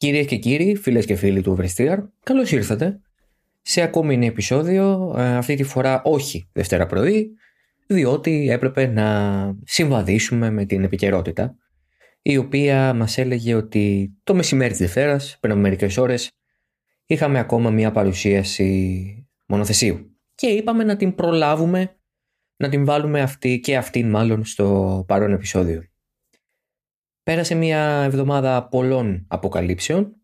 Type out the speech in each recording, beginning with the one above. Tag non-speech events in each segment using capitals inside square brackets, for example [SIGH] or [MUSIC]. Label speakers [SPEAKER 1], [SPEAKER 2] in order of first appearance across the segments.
[SPEAKER 1] Κυρίες και κύριοι, φίλες και φίλοι του Oversteer, καλώς ήρθατε σε ακόμη ένα επεισόδιο, ε, αυτή τη φορά όχι Δευτέρα πρωί, διότι έπρεπε να συμβαδίσουμε με την επικαιρότητα, η οποία μας έλεγε ότι το μεσημέρι της Δευτέρας, πριν από μερικές ώρες, είχαμε ακόμα μια παρουσίαση μονοθεσίου. Και είπαμε να την προλάβουμε, να την βάλουμε αυτή και αυτήν μάλλον στο παρόν επεισόδιο. Πέρασε μια εβδομάδα πολλών αποκαλύψεων.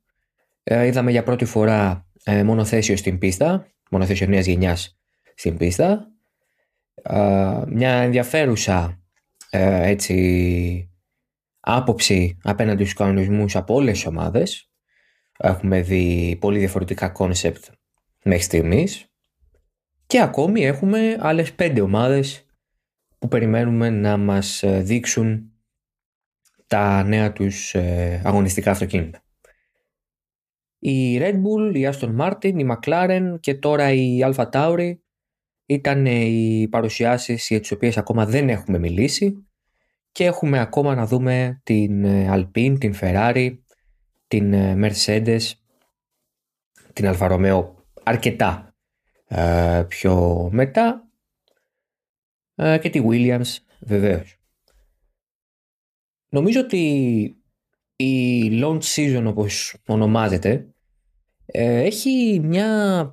[SPEAKER 1] Ε, είδαμε για πρώτη φορά ε, μονοθέσιο στην πίστα, μονοθέσιο νέας γενιάς στην πίστα. Ε, μια ενδιαφέρουσα ε, έτσι, άποψη απέναντι στους κανονισμούς από όλες τις ομάδες. Έχουμε δει πολύ διαφορετικά concept μέχρι στιγμής. Και ακόμη έχουμε άλλες πέντε ομάδες που περιμένουμε να μας δείξουν τα νέα τους ε, αγωνιστικά αυτοκίνητα. Η Red Bull, η Aston Martin, η McLaren και τώρα η Alfa Tauri ήταν οι παρουσιάσεις για τις οποίες ακόμα δεν έχουμε μιλήσει και έχουμε ακόμα να δούμε την ε, Alpine, την Ferrari, την ε, Mercedes, την Alfa Romeo αρκετά πιο μετά και τη Williams βεβαίως. Νομίζω ότι η launch season όπως ονομάζεται ε, έχει μια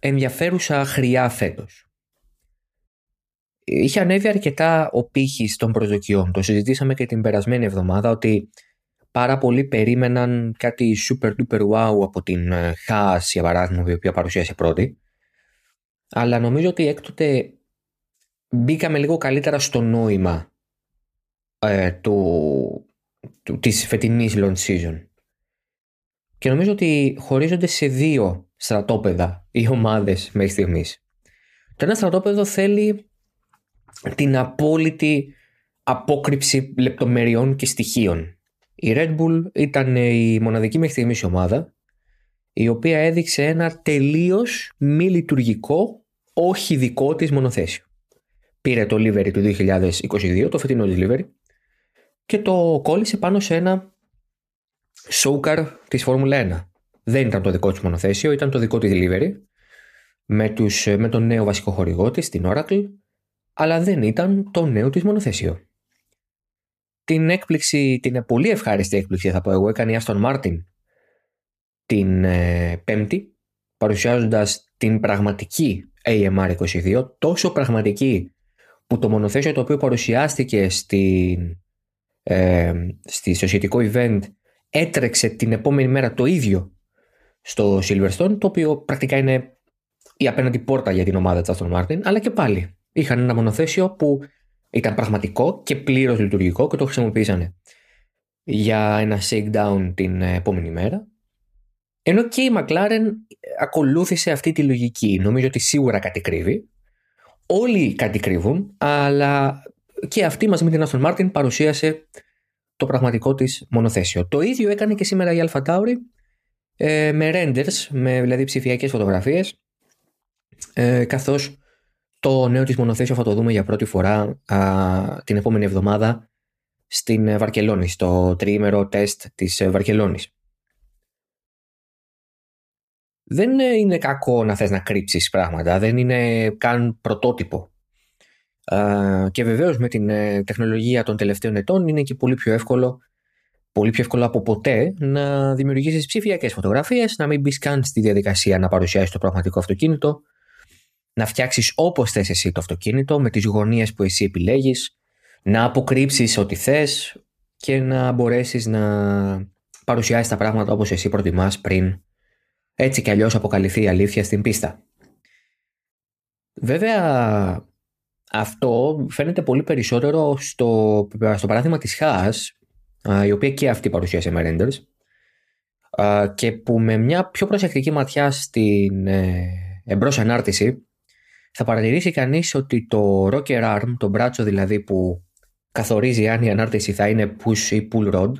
[SPEAKER 1] ενδιαφέρουσα χρειά φέτος. Είχε ανέβει αρκετά ο πύχης των προσδοκιών. Το συζητήσαμε και την περασμένη εβδομάδα ότι πάρα πολλοί περίμεναν κάτι super duper wow από την ε, Haas για παράδειγμα η οποία παρουσίασε πρώτη. Αλλά νομίζω ότι έκτοτε μπήκαμε λίγο καλύτερα στο νόημα ε, του, του, της φετινής launch season. Και νομίζω ότι χωρίζονται σε δύο στρατόπεδα οι ομάδες μέχρι στιγμής. Το ένα στρατόπεδο θέλει την απόλυτη απόκρυψη λεπτομεριών και στοιχείων. Η Red Bull ήταν η μοναδική μέχρι στιγμής ομάδα η οποία έδειξε ένα τελείως μη λειτουργικό, όχι δικό της μονοθέσιο. Πήρε το livery του 2022, το φετινό της livery, και το κόλλησε πάνω σε ένα showcar της Φόρμουλα 1. Δεν ήταν το δικό του μονοθέσιο, ήταν το δικό της delivery με, τους, με τον νέο βασικό χορηγό της, την Oracle, αλλά δεν ήταν το νέο της μονοθέσιο. Την έκπληξη, την πολύ ευχάριστη έκπληξη θα πω εγώ, έκανε η Aston Martin την ε, Πέμπτη, παρουσιάζοντας την πραγματική AMR22, τόσο πραγματική που το μονοθέσιο το οποίο παρουσιάστηκε στην ε, στη, στο σχετικό event έτρεξε την επόμενη μέρα το ίδιο στο Silverstone, το οποίο πρακτικά είναι η απέναντι πόρτα για την ομάδα της Aston Martin, αλλά και πάλι είχαν ένα μονοθέσιο που ήταν πραγματικό και πλήρως λειτουργικό και το χρησιμοποίησαν για ένα shakedown την επόμενη μέρα. Ενώ και η McLaren ακολούθησε αυτή τη λογική. Νομίζω ότι σίγουρα κάτι κρύβει. Όλοι κάτι κρύβουν, αλλά και αυτή μαζί με την Aston Martin παρουσίασε το πραγματικό της μονοθέσιο. Το ίδιο έκανε και σήμερα η Alpha Tauri ε, με renders, με δηλαδή ψηφιακές φωτογραφίες ε, καθώς το νέο της μονοθέσιο θα το δούμε για πρώτη φορά α, την επόμενη εβδομάδα στην Βαρκελόνης, στο τριήμερο τεστ της Βαρκελόνης. Δεν είναι κακό να θες να κρύψεις πράγματα, δεν είναι καν πρωτότυπο και βεβαίως με την ε, τεχνολογία των τελευταίων ετών είναι και πολύ πιο εύκολο πολύ πιο εύκολο από ποτέ να δημιουργήσεις ψηφιακές φωτογραφίες, να μην μπεις καν στη διαδικασία να παρουσιάσεις το πραγματικό αυτοκίνητο, να φτιάξεις όπως θες εσύ το αυτοκίνητο, με τις γωνίες που εσύ επιλέγεις, να αποκρύψεις ό,τι θες και να μπορέσεις να παρουσιάσεις τα πράγματα όπως εσύ προτιμάς πριν έτσι κι αλλιώς αποκαλυφθεί η αλήθεια στην πίστα. Βέβαια αυτό φαίνεται πολύ περισσότερο στο, στο παράδειγμα της Haas, η οποία και αυτή παρουσίασε με renders, και που με μια πιο προσεκτική ματιά στην ε, εμπρός ανάρτηση θα παρατηρήσει κανείς ότι το rocker arm, το μπράτσο δηλαδή που καθορίζει αν η ανάρτηση θα είναι push ή pull rod,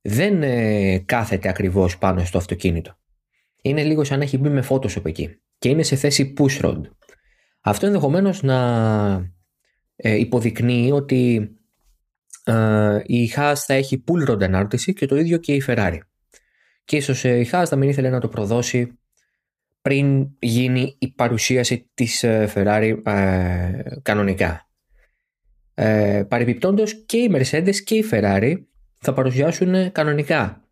[SPEAKER 1] δεν ε, κάθεται ακριβώς πάνω στο αυτοκίνητο. Είναι λίγο σαν να έχει μπει με Photoshop εκεί και είναι σε θέση push rod. Αυτό ενδεχομένως να ε, υποδεικνύει ότι ε, η Haas θα έχει pull rod ανάρτηση και το ίδιο και η Ferrari. και ίσως ε, η Haas θα μην ήθελε να το προδώσει πριν γίνει η παρουσίαση της ε, Ferrari ε, κανονικά. Ε, παρεπιπτόντως και οι Mercedes και η Ferrari θα παρουσιάσουν κανονικά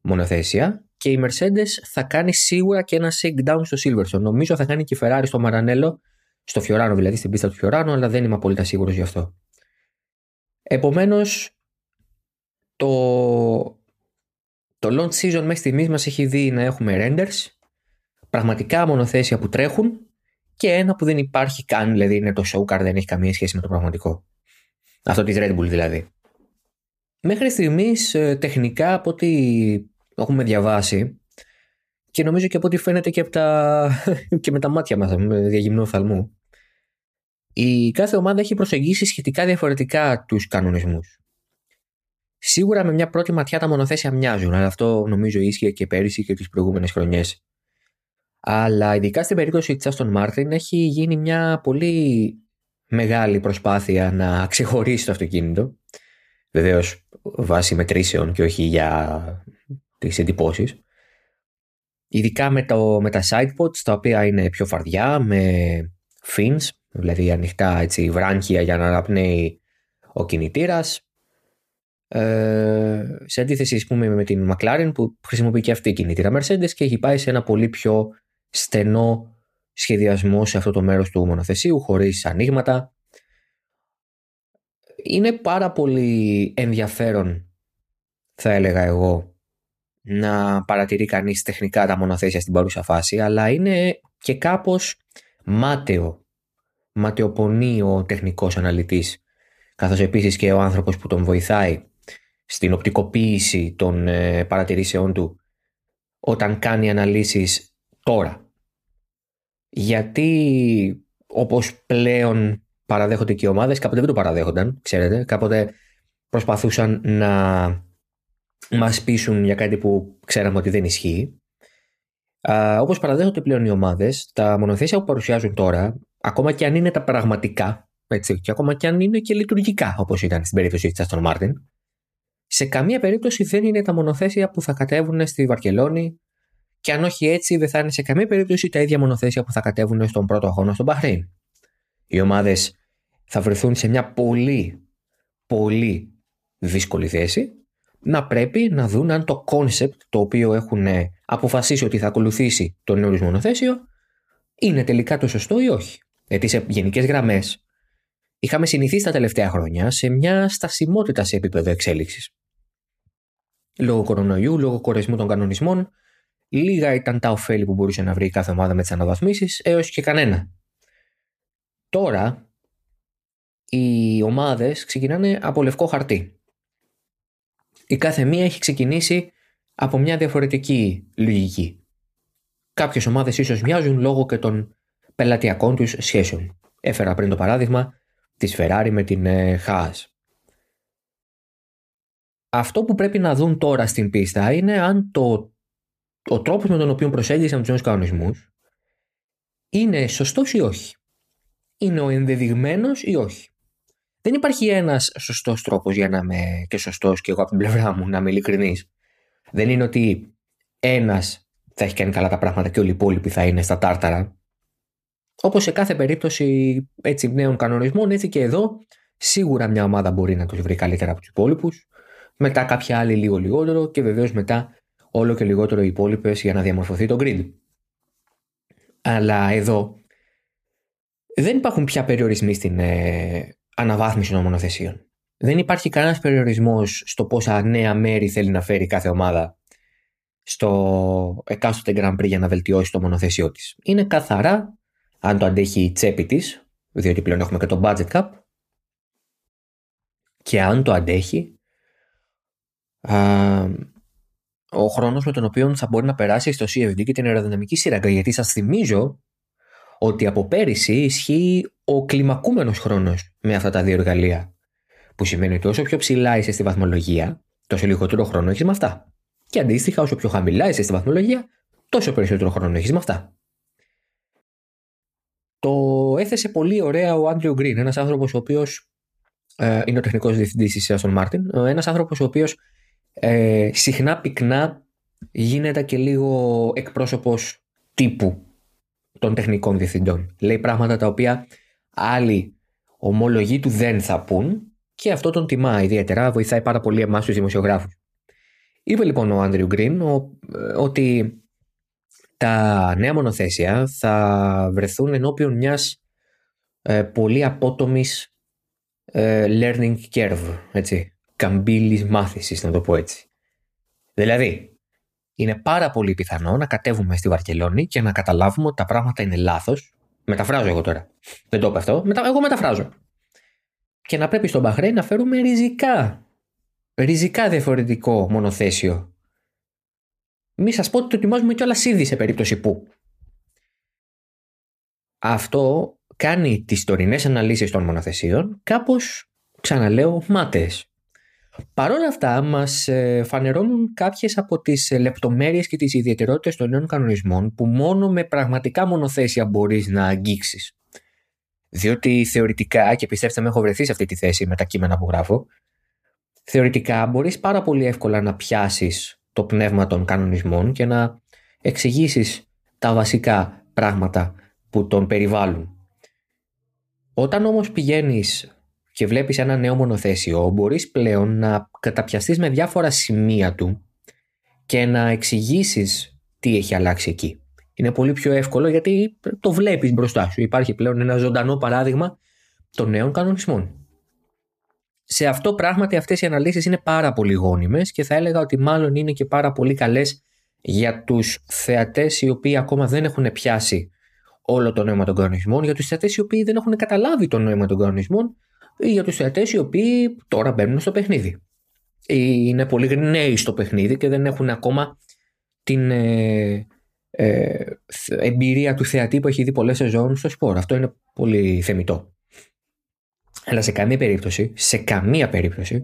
[SPEAKER 1] μονοθέσια και η Mercedes θα κάνει σίγουρα και ένα down στο Silverstone. Νομίζω θα κάνει και η Ferrari στο Μαρανέλο, στο Φιωράνο δηλαδή, στην πίστα του Φιωράνο, αλλά δεν είμαι απολύτω σίγουρος γι' αυτό. Επομένως, το, το launch season μέχρι στιγμής μας έχει δει να έχουμε renders, πραγματικά μονοθέσια που τρέχουν και ένα που δεν υπάρχει καν, δηλαδή είναι το show car, δεν έχει καμία σχέση με το πραγματικό. Αυτό της Red Bull δηλαδή. Μέχρι στιγμής ε, τεχνικά από ό,τι έχουμε διαβάσει και νομίζω και από ό,τι φαίνεται και, από τα... [LAUGHS] και με τα μάτια μας με διαγυμνό οφθαλμού η κάθε ομάδα έχει προσεγγίσει σχετικά διαφορετικά τους κανονισμούς. Σίγουρα με μια πρώτη ματιά τα μονοθέσια μοιάζουν, αλλά αυτό νομίζω ίσχυε και πέρυσι και τις προηγούμενες χρονιές. Αλλά ειδικά στην περίπτωση της Aston Martin έχει γίνει μια πολύ μεγάλη προσπάθεια να ξεχωρίσει το αυτοκίνητο. Βεβαίως βάσει μετρήσεων και όχι για τις εντυπώσεις. Ειδικά με, το, με τα sidepods τα οποία είναι πιο φαρδιά, με fins, δηλαδή ανοιχτά έτσι, βράνχια για να αναπνέει ο κινητήρας. Ε, σε αντίθεση πούμε, με την McLaren που χρησιμοποιεί και αυτή κινητήρα Mercedes και έχει πάει σε ένα πολύ πιο στενό σχεδιασμό σε αυτό το μέρος του μονοθεσίου χωρίς ανοίγματα. Είναι πάρα πολύ ενδιαφέρον θα έλεγα εγώ να παρατηρεί κανείς τεχνικά τα μονοθέσια στην παρούσα φάση αλλά είναι και κάπως μάταιο ματαιοπονεί ο τεχνικός αναλυτής καθώς επίσης και ο άνθρωπος που τον βοηθάει στην οπτικοποίηση των ε, παρατηρήσεών του όταν κάνει αναλύσεις τώρα. Γιατί όπως πλέον παραδέχονται και οι ομάδες, κάποτε δεν το παραδέχονταν, ξέρετε, κάποτε προσπαθούσαν να μας πείσουν για κάτι που ξέραμε ότι δεν ισχύει. Όπως παραδέχονται πλέον οι ομάδες, τα μονοθέσια που παρουσιάζουν τώρα, ακόμα και αν είναι τα πραγματικά, έτσι, και ακόμα και αν είναι και λειτουργικά, όπως ήταν στην περίπτωση της Aston Martin, σε καμία περίπτωση δεν είναι τα μονοθέσια που θα κατέβουν στη Βαρκελόνη, και αν όχι έτσι, δεν θα είναι σε καμία περίπτωση τα ίδια μονοθέσια που θα κατέβουν στον πρώτο αγώνα στον Μπαχρέιν. Οι ομάδες θα βρεθούν σε μια πολύ, πολύ δύσκολη θέση να πρέπει να δουν αν το concept το οποίο έχουν αποφασίσει ότι θα ακολουθήσει το νέο μονοθέσιο είναι τελικά το σωστό ή όχι. Γιατί σε γενικές γραμμές είχαμε συνηθίσει τα τελευταία χρόνια σε μια στασιμότητα σε επίπεδο εξέλιξης. Λόγω κορονοϊού, λόγω κορεσμού των κανονισμών, λίγα ήταν τα ωφέλη που μπορούσε να βρει κάθε ομάδα με τις αναβαθμίσεις, έως και κανένα. Τώρα οι ομάδες ξεκινάνε από λευκό χαρτί η κάθε μία έχει ξεκινήσει από μια διαφορετική λογική. Κάποιες ομάδες ίσως μοιάζουν λόγω και των πελατειακών τους σχέσεων. Έφερα πριν το παράδειγμα της Ferrari με την ε, Haas. Αυτό που πρέπει να δουν τώρα στην πίστα είναι αν το, ο τρόπος με τον οποίο προσέγγισαν τους νέους κανονισμούς είναι σωστός ή όχι. Είναι ο ενδεδειγμένος ή όχι. Δεν υπάρχει ένας σωστός τρόπος για να είμαι και σωστός και εγώ από την πλευρά μου, να είμαι ειλικρινής. Δεν είναι ότι ένας θα έχει κάνει καλά τα πράγματα και όλοι οι υπόλοιποι θα είναι στα τάρταρα. Όπως σε κάθε περίπτωση έτσι, νέων κανονισμών, έτσι και εδώ, σίγουρα μια ομάδα μπορεί να τους βρει καλύτερα από τους υπόλοιπους. Μετά κάποια άλλη λίγο λιγότερο και βεβαίως μετά όλο και λιγότερο οι υπόλοιπες για να διαμορφωθεί το grid. Αλλά εδώ δεν υπάρχουν πια περιορισμοί στην ε, αναβάθμιση των μονοθεσίων. Δεν υπάρχει κανένας περιορισμός στο πόσα νέα μέρη θέλει να φέρει κάθε ομάδα στο εκάστοτε Grand Prix για να βελτιώσει το μονοθέσιό της. Είναι καθαρά αν το αντέχει η τσέπη της, διότι πλέον έχουμε και το budget cap, και αν το αντέχει α, ο χρόνος με τον οποίο θα μπορεί να περάσει στο CFD και την αεροδυναμική σύραγγα. Γιατί σας θυμίζω ότι από πέρυσι ισχύει ο κλιμακούμενος χρόνος με αυτά τα δύο εργαλεία. Που σημαίνει ότι όσο πιο ψηλά είσαι στη βαθμολογία, τόσο λιγότερο χρόνο έχεις με αυτά. Και αντίστοιχα, όσο πιο χαμηλά είσαι στη βαθμολογία, τόσο περισσότερο χρόνο έχεις με αυτά. Το έθεσε πολύ ωραία ο Άντριο Γκριν, ένας άνθρωπος ο οποίος ε, είναι ο τεχνικός διευθυντής της Aston Martin, ένας άνθρωπος ο οποίος ε, συχνά πυκνά γίνεται και λίγο εκπρόσωπος τύπου των τεχνικών διευθυντών. Λέει πράγματα τα οποία άλλοι ομολογοί του δεν θα πούν και αυτό τον τιμά ιδιαίτερα, βοηθάει πάρα πολύ εμάς τους δημοσιογράφους. Είπε λοιπόν ο Άντριου Γκριν ότι τα νέα μονοθέσια θα βρεθούν ενώπιον μιας ε, πολύ απότομης ε, learning curve, έτσι, καμπύλης μάθησης να το πω έτσι. Δηλαδή, είναι πάρα πολύ πιθανό να κατέβουμε στη Βαρκελόνη και να καταλάβουμε ότι τα πράγματα είναι λάθος. Μεταφράζω εγώ τώρα. Δεν το είπα αυτό. Μετα... Εγώ μεταφράζω. Και να πρέπει στον Μπαχρέιν να φέρουμε ριζικά, ριζικά διαφορετικό μονοθέσιο. Μη σας πω ότι το ετοιμάζουμε κιόλας ήδη σε περίπτωση που. Αυτό κάνει τις τωρινές αναλύσεις των μονοθεσίων κάπως, ξαναλέω, μάταιες. Παρ' όλα αυτά, μας ε, φανερώνουν κάποιες από τις λεπτομέρειες και τις ιδιαιτερότητες των νέων κανονισμών που μόνο με πραγματικά μονοθέσια μπορείς να αγγίξεις. Διότι θεωρητικά, και πιστέψτε με, έχω βρεθεί σε αυτή τη θέση με τα κείμενα που γράφω, θεωρητικά μπορείς πάρα πολύ εύκολα να πιάσεις το πνεύμα των κανονισμών και να εξηγήσεις τα βασικά πράγματα που τον περιβάλλουν. Όταν όμως πηγαίνεις και βλέπεις ένα νέο μονοθέσιο, μπορείς πλέον να καταπιαστείς με διάφορα σημεία του και να εξηγήσεις τι έχει αλλάξει εκεί. Είναι πολύ πιο εύκολο γιατί το βλέπεις μπροστά σου. Υπάρχει πλέον ένα ζωντανό παράδειγμα των νέων κανονισμών. Σε αυτό πράγματι αυτές οι αναλύσεις είναι πάρα πολύ γόνιμες και θα έλεγα ότι μάλλον είναι και πάρα πολύ καλές για τους θεατές οι οποίοι ακόμα δεν έχουν πιάσει όλο το νόημα των κανονισμών, για τους θεατές οι οποίοι δεν έχουν καταλάβει το νόημα των κανονισμών ή για τους θεατές οι οποίοι τώρα μπαίνουν στο παιχνίδι. Είναι πολύ νέοι στο παιχνίδι και δεν έχουν ακόμα την ε, ε, εμπειρία του θεατή που έχει δει πολλές σεζόν στο σπορ. Αυτό είναι πολύ θεμητό. Αλλά σε καμία περίπτωση, σε καμία περίπτωση,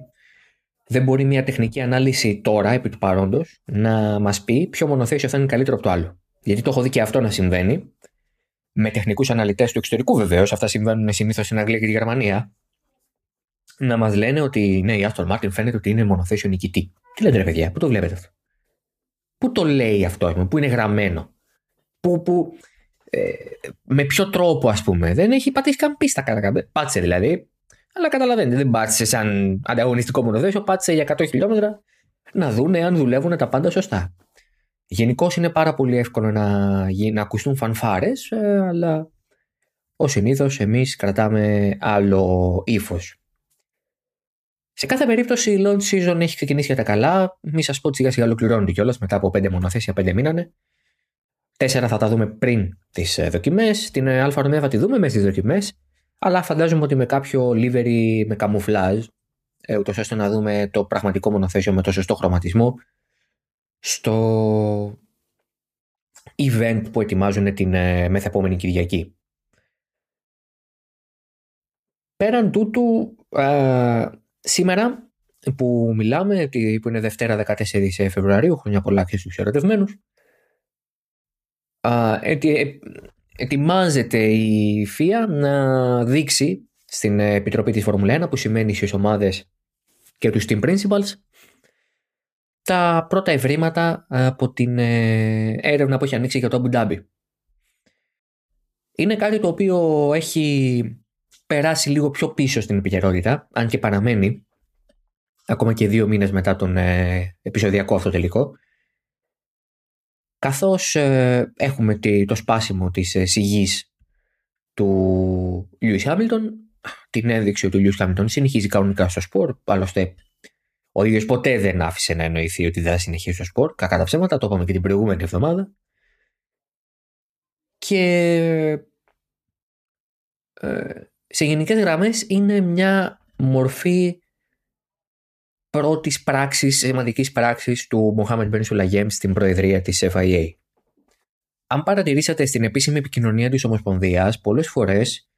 [SPEAKER 1] δεν μπορεί μια τεχνική ανάλυση τώρα, επί του παρόντος, να μας πει ποιο μονοθέσιο θα είναι καλύτερο από το άλλο. Γιατί το έχω δει και αυτό να συμβαίνει, με τεχνικούς αναλυτές του εξωτερικού βεβαίως, αυτά συμβαίνουν συνήθως στην Αγγλία και τη Γερμανία, να μας λένε ότι ναι, η Aston Martin φαίνεται ότι είναι μονοθέσιο νικητή. Τι λέτε, ρε παιδιά, πού το βλέπετε αυτό; Πού το λέει αυτό, πού είναι γραμμένο; Πού, πού, ε, με ποιο τρόπο, ας πούμε; Δεν έχει πατήσει καν πίστα κατά Πάτησε δηλαδή. Αλλά καταλαβαίνετε, δεν πάτησε σαν ανταγωνιστικό μονοθέσιο, πάτησε για 100 χιλιόμετρα να δούνε αν δουλεύουν τα πάντα σωστά. Γενικώς είναι πάρα πολύ εύκολο να, να ακουστούν φανφάρες, ε, αλλά ως συνήθως εμείς κρατάμε άλλο ύφος. Σε κάθε περίπτωση η launch season έχει ξεκινήσει για τα καλά. Μη σας πω ότι σιγά σιγά ολοκληρώνεται κιόλας μετά από πέντε μονοθέσια, πέντε μήνανε. Τέσσερα θα τα δούμε πριν τις ε, δοκιμές. Την ε, Αλφα Romeo θα τη δούμε μέσα στι δοκιμές. Αλλά φαντάζομαι ότι με κάποιο livery με καμουφλάζ, ε, ούτως ώστε να δούμε το πραγματικό μονοθέσιο με το σωστό χρωματισμό στο event που ετοιμάζουν την μεθεπόμενη Κυριακή. Πέραν τούτου, σήμερα που μιλάμε, που είναι Δευτέρα 14 Φεβρουαρίου, χρόνια πολλά και στους ερωτευμένους, ετι, ετοιμάζεται η ΦΙΑ να δείξει στην Επιτροπή της Φόρμουλα 1 που σημαίνει στις ομάδες και τους team principals τα πρώτα ευρήματα από την ε, έρευνα που έχει ανοίξει για το Abu Dhabi. Είναι κάτι το οποίο έχει περάσει λίγο πιο πίσω στην επικαιρότητα, αν και παραμένει ακόμα και δύο μήνες μετά τον ε, επεισοδιακό αυτό τελικό καθώς ε, έχουμε το σπάσιμο της ε, σιγής του Λιούις Χάμιλτον, την ένδειξη ότι ο Λιούις Χάμιλτον συνεχίζει κανονικά στο σπορ, άλλωστε ο ίδιος ποτέ δεν άφησε να εννοηθεί ότι δεν θα συνεχίσει στο σπορ, κακά τα ψέματα, το είπαμε και την προηγούμενη εβδομάδα. Και ε, σε γενικές γραμμές είναι μια μορφή πρώτης πράξης, σημαντικής πράξης του Μοχάμεντ Μπεν Σουλαγέμ στην προεδρία της FIA. Αν παρατηρήσατε στην επίσημη επικοινωνία της Ομοσπονδίας, πολλές φορές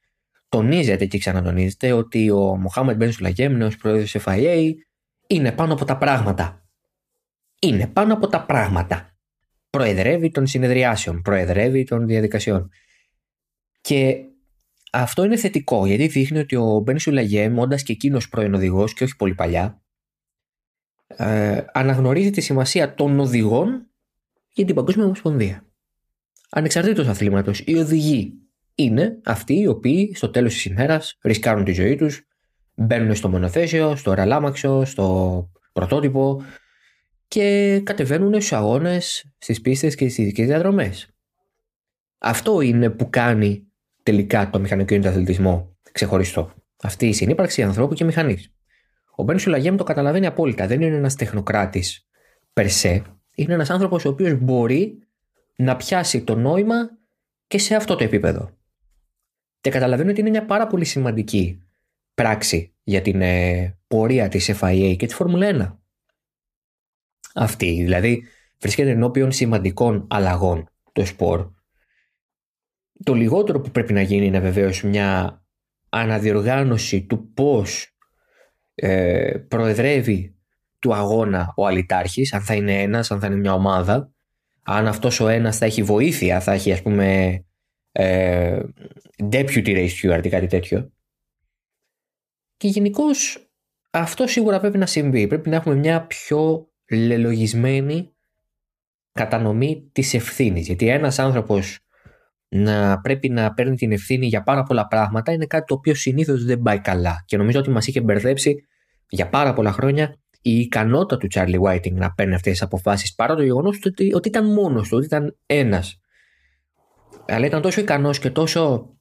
[SPEAKER 1] τονίζεται και ξανατονίζεται ότι ο Μοχάμεντ Μπεν Σουλαγέμ, νέος πρόεδρος της FIA, είναι πάνω από τα πράγματα. Είναι πάνω από τα πράγματα. Προεδρεύει των συνεδριάσεων, προεδρεύει των διαδικασιών. Και αυτό είναι θετικό γιατί δείχνει ότι ο Μπεν Σουλαγέμ, όντα και εκείνος πρώην οδηγός και όχι πολύ παλιά, ε, αναγνωρίζει τη σημασία των οδηγών για την Παγκόσμια Ομοσπονδία. Ανεξαρτήτως αθλήματος, οι οδηγοί είναι αυτοί οι οποίοι στο τέλος της ημέρας ρισκάρουν τη ζωή τους, μπαίνουν στο μονοθέσιο, στο ραλάμαξο, στο πρωτότυπο και κατεβαίνουν στους αγώνες, στις πίστες και στις ειδικές διαδρομές. Αυτό είναι που κάνει τελικά το μηχανικό αθλητισμό ξεχωριστό. Αυτή η συνύπαρξη ανθρώπου και μηχανής. Ο Μπεν Σουλαγέμ το καταλαβαίνει απόλυτα. Δεν είναι ένας τεχνοκράτης περσέ. Είναι ένας άνθρωπος ο οποίος μπορεί να πιάσει το νόημα και σε αυτό το επίπεδο. Και καταλαβαίνει ότι είναι μια πάρα πολύ σημαντική πράξη για την ε, πορεία της FIA και της Φόρμουλα 1. Αυτή, δηλαδή, βρίσκεται ενώπιον σημαντικών αλλαγών το σπορ. Το λιγότερο που πρέπει να γίνει είναι βεβαίω μια αναδιοργάνωση του πώς ε, προεδρεύει του αγώνα ο αλιτάρχης, αν θα είναι ένας, αν θα είναι μια ομάδα, αν αυτός ο ένας θα έχει βοήθεια, θα έχει ας πούμε ε, deputy race steward ή κάτι τέτοιο. Και γενικώς αυτό σίγουρα πρέπει να συμβεί. Πρέπει να έχουμε μια πιο λελογισμένη κατανομή της ευθύνης. Γιατί ένας άνθρωπος να πρέπει να παίρνει την ευθύνη για πάρα πολλά πράγματα είναι κάτι το οποίο συνήθως δεν πάει καλά. Και νομίζω ότι μας είχε μπερδέψει για πάρα πολλά χρόνια η ικανότητα του Charlie Whiting να παίρνει αυτές τις αποφάσεις παρά το γεγονός ότι, ότι ήταν μόνος του, ότι ήταν ένας. Αλλά ήταν τόσο ικανός και τόσο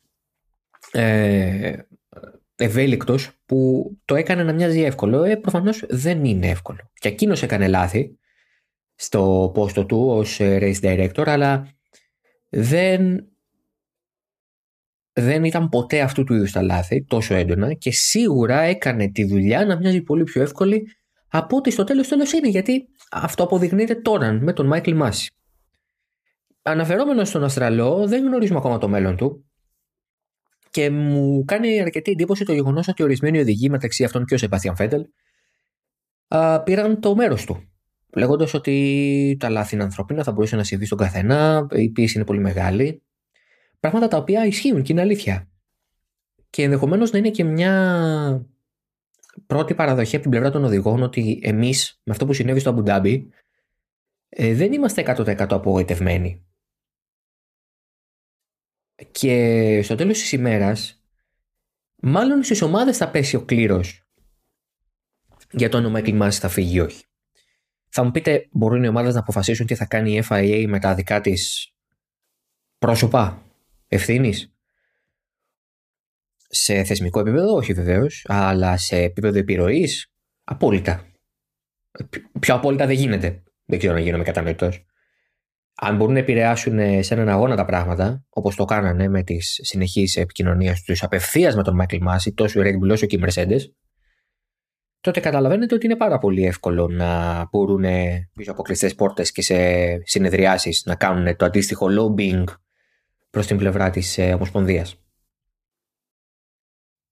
[SPEAKER 1] ε, ευέλικτος που το έκανε να μοιάζει εύκολο. Ε, Προφανώς δεν είναι εύκολο. Και εκείνος έκανε λάθη στο πόστο του ως race director, αλλά δεν δεν ήταν ποτέ αυτού του είδους τα λάθη τόσο έντονα και σίγουρα έκανε τη δουλειά να μοιάζει πολύ πιο εύκολη από ότι στο τέλος τέλος είναι. Γιατί αυτό αποδεικνύεται τώρα με τον Μάικλ Μάση. Αναφερόμενος στον Αστραλό, δεν γνωρίζουμε ακόμα το μέλλον του. Και μου κάνει αρκετή εντύπωση το γεγονός ότι ορισμένοι οδηγοί, μεταξύ αυτών και ο Σεπάθιαν Φέντελ, πήραν το μέρος του. Λέγοντας ότι τα λάθη είναι ανθρώπινα, θα μπορούσε να συμβεί στον καθένα, η πίεση είναι πολύ μεγάλη Πράγματα τα οποία ισχύουν και είναι αλήθεια. Και ενδεχομένως να είναι και μια πρώτη παραδοχή από την πλευρά των οδηγών ότι εμείς, με αυτό που συνέβη στο Αμπουντάμπι, ε, δεν είμαστε 100% απογοητευμένοι. Και στο τέλος της ημέρας, μάλλον στις ομάδες θα πέσει ο κλήρος για το όνομα Μάικλ θα φύγει ή όχι. Θα μου πείτε, μπορούν οι ομάδες να αποφασίσουν τι θα κάνει η FIA με τα δικά της πρόσωπα; Ευθύνης. Σε θεσμικό επίπεδο, όχι βεβαίως, αλλά σε επίπεδο επιρροής, απόλυτα. Πιο απόλυτα δεν γίνεται. Δεν ξέρω να γίνομαι κατανοητός. Αν μπορούν να επηρεάσουν σε έναν αγώνα τα πράγματα, όπως το κάνανε με τις συνεχείς επικοινωνίες τους απευθείας με τον Μάικλ Μάση, τόσο η Red Bull όσο και οι Mercedes, τότε καταλαβαίνετε ότι είναι πάρα πολύ εύκολο να μπορούν πίσω από κλειστές πόρτες και σε συνεδριάσεις να κάνουν το αντίστοιχο lobbying Προς την πλευρά της ε, Ομοσπονδίας.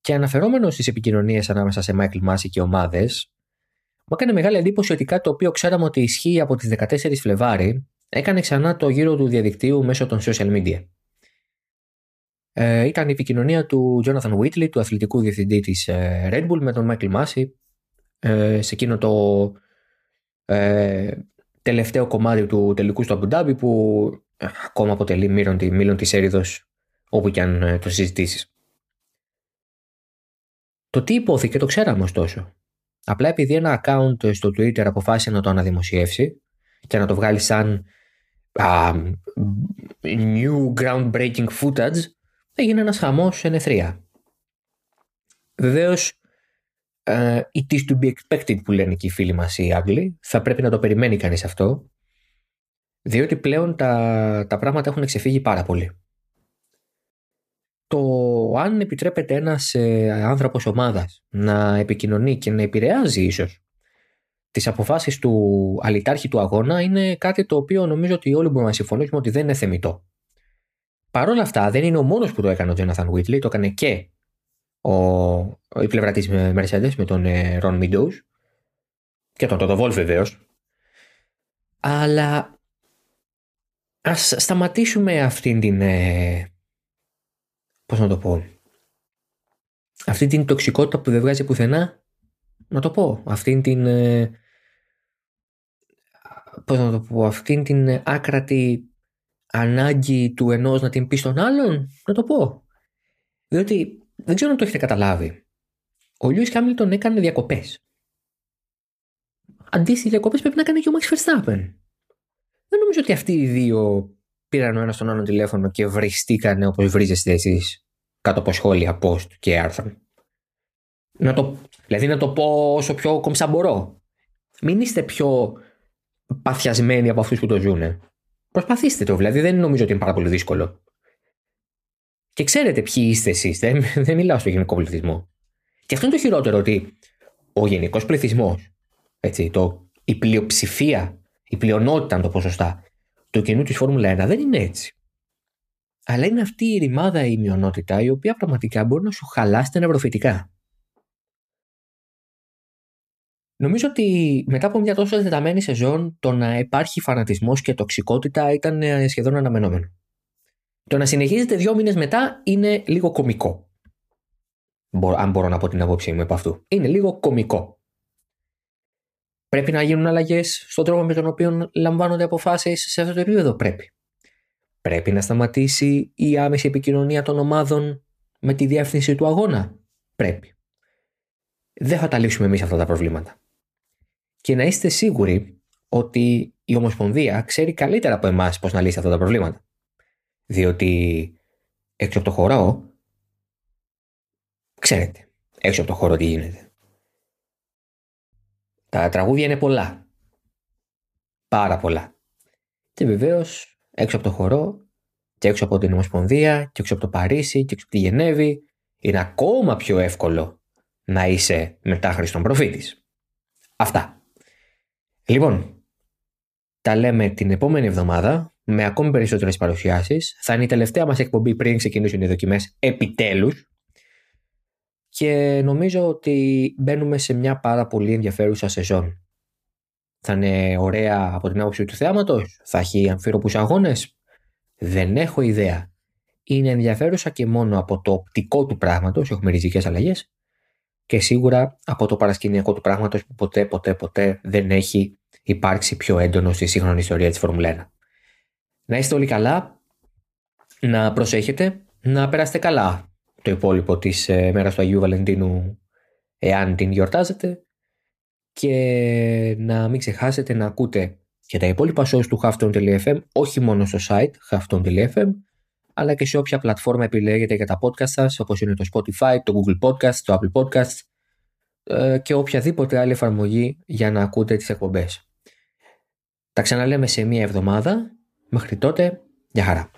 [SPEAKER 1] Και αναφερόμενος στις επικοινωνίες ανάμεσα σε Μάικλ Μάση και ομάδες, μου έκανε μεγάλη εντύπωση ότι κάτι το οποίο ξέραμε ότι ισχύει από τις 14 Φλεβάρι έκανε ξανά το γύρο του διαδικτύου μέσω των social media. Ε, ήταν η επικοινωνία του Jonathan Whitley, του αθλητικού διευθυντή της ε, Red Bull, με τον Μάικλ Μάση ε, σε εκείνο το ε, τελευταίο κομμάτι του τελικού στο Αμπουντάμπι που ακόμα αποτελεί μήλον, μήλον της έρηδος όπου και αν ε, το συζητήσεις. Το τι υπόθηκε το ξέραμε ωστόσο. Απλά επειδή ένα account στο Twitter αποφάσισε να το αναδημοσιεύσει και να το βγάλει σαν uh, new groundbreaking footage, έγινε ένας χαμός σε νεθρία. Βεβαίως, uh, it is to be expected που λένε και οι φίλοι μας οι Άγγλοι. Θα πρέπει να το περιμένει κανείς αυτό διότι πλέον τα, τα πράγματα έχουν ξεφύγει πάρα πολύ. Το αν επιτρέπεται ένας ε, άνθρωπος ομάδας να επικοινωνεί και να επηρεάζει ίσως τις αποφάσεις του αλητάρχη του αγώνα είναι κάτι το οποίο νομίζω ότι όλοι μπορούμε να συμφωνήσουμε ότι δεν είναι θεμητό. Παρ' όλα αυτά δεν είναι ο μόνος που το έκανε ο Jonathan Whitley, το έκανε και ο, η πλευρά της Mercedes με τον ε, Ron Meadows και τον Toto Wolff βεβαίως. Αλλά Ας σταματήσουμε αυτήν την... Ε, πώς να το πω... Αυτή την τοξικότητα που δεν βγάζει πουθενά. Να το πω. Αυτήν την... Ε, πώς να το πω, αυτήν την άκρατη ανάγκη του ενός να την πει στον άλλον, να το πω. Διότι δεν ξέρω αν το έχετε καταλάβει. Ο Λιούις Χάμιλτον έκανε διακοπές. Αντίστοιχε διακοπές πρέπει να κάνει και ο Max Verstappen. Δεν νομίζω ότι αυτοί οι δύο πήραν ο ένας τον άλλον τηλέφωνο και βριστήκανε όπως βρίζεστε εσείς κάτω από σχόλια, post και άρθρα. Να το, δηλαδή να το πω όσο πιο κομψά μπορώ. Μην είστε πιο παθιασμένοι από αυτούς που το ζουν. Προσπαθήστε το, δηλαδή δεν νομίζω ότι είναι πάρα πολύ δύσκολο. Και ξέρετε ποιοι είστε εσείς, δεν, δεν μιλάω στο γενικό πληθυσμό. Και αυτό είναι το χειρότερο, ότι ο γενικός πληθυσμός, η πλειοψηφία, η πλειονότητα, αν το πω σωστά, του κοινού της Φόρμουλα 1 δεν είναι έτσι. Αλλά είναι αυτή η ρημάδα η μειονότητα η οποία πραγματικά μπορεί να σου χαλάσει τα νευροφυτικά. Νομίζω ότι μετά από μια τόσο δεδομένη σεζόν το να υπάρχει φανατισμός και τοξικότητα ήταν ε, σχεδόν αναμενόμενο. Το να συνεχίζεται δύο μήνες μετά είναι λίγο κομικό. Αν μπορώ να πω την απόψη μου από αυτού. Είναι λίγο κομικό. Πρέπει να γίνουν αλλαγές στον τρόπο με τον οποίο λαμβάνονται αποφάσεις σε αυτό το επίπεδο; Πρέπει. Πρέπει να σταματήσει η άμεση επικοινωνία των ομάδων με τη διεύθυνση του αγώνα; Πρέπει. Δεν θα τα λύσουμε εμείς αυτά τα προβλήματα. Και να είστε σίγουροι ότι η Ομοσπονδία ξέρει καλύτερα από εμάς πώς να λύσει αυτά τα προβλήματα. Διότι έξω από το χώρο, ξέρετε, έξω από το χώρο τι γίνεται. Τα τραγούδια είναι πολλά. Πάρα πολλά. Και βεβαίως έξω από το χορό και έξω από την Ομοσπονδία και έξω από το Παρίσι και έξω από τη Γενέβη είναι ακόμα πιο εύκολο να είσαι μετάχρηστον προφήτης. Αυτά. Λοιπόν, τα λέμε την επόμενη εβδομάδα με ακόμη περισσότερες παρουσιάσεις. Θα είναι η τελευταία μας εκπομπή πριν ξεκινήσουν οι δοκιμές επιτέλους. Και νομίζω ότι μπαίνουμε σε μια πάρα πολύ ενδιαφέρουσα σεζόν. Θα είναι ωραία από την άποψη του θεάματος, θα έχει αμφίροπους αγώνες; Δεν έχω ιδέα. Είναι ενδιαφέρουσα και μόνο από το οπτικό του πράγματος, έχουμε ριζικές αλλαγές, και σίγουρα από το παρασκηνιακό του πράγματος που ποτέ ποτέ ποτέ δεν έχει υπάρξει πιο έντονο στη σύγχρονη ιστορία της Φόρμουλα 1. Να είστε όλοι καλά, να προσέχετε, να περάσετε καλά το υπόλοιπο της ε, μέρας του Αγίου Βαλεντίνου εάν την γιορτάζετε και να μην ξεχάσετε να ακούτε και τα υπόλοιπα shows του Halftone.fm όχι μόνο στο site Halftone.fm αλλά και σε όποια πλατφόρμα επιλέγετε για τα podcast σας όπως είναι το Spotify, το Google Podcast, το Apple Podcast ε, και οποιαδήποτε άλλη εφαρμογή για να ακούτε τις εκπομπές. Τα ξαναλέμε σε μία εβδομάδα. Μέχρι τότε, για χαρά.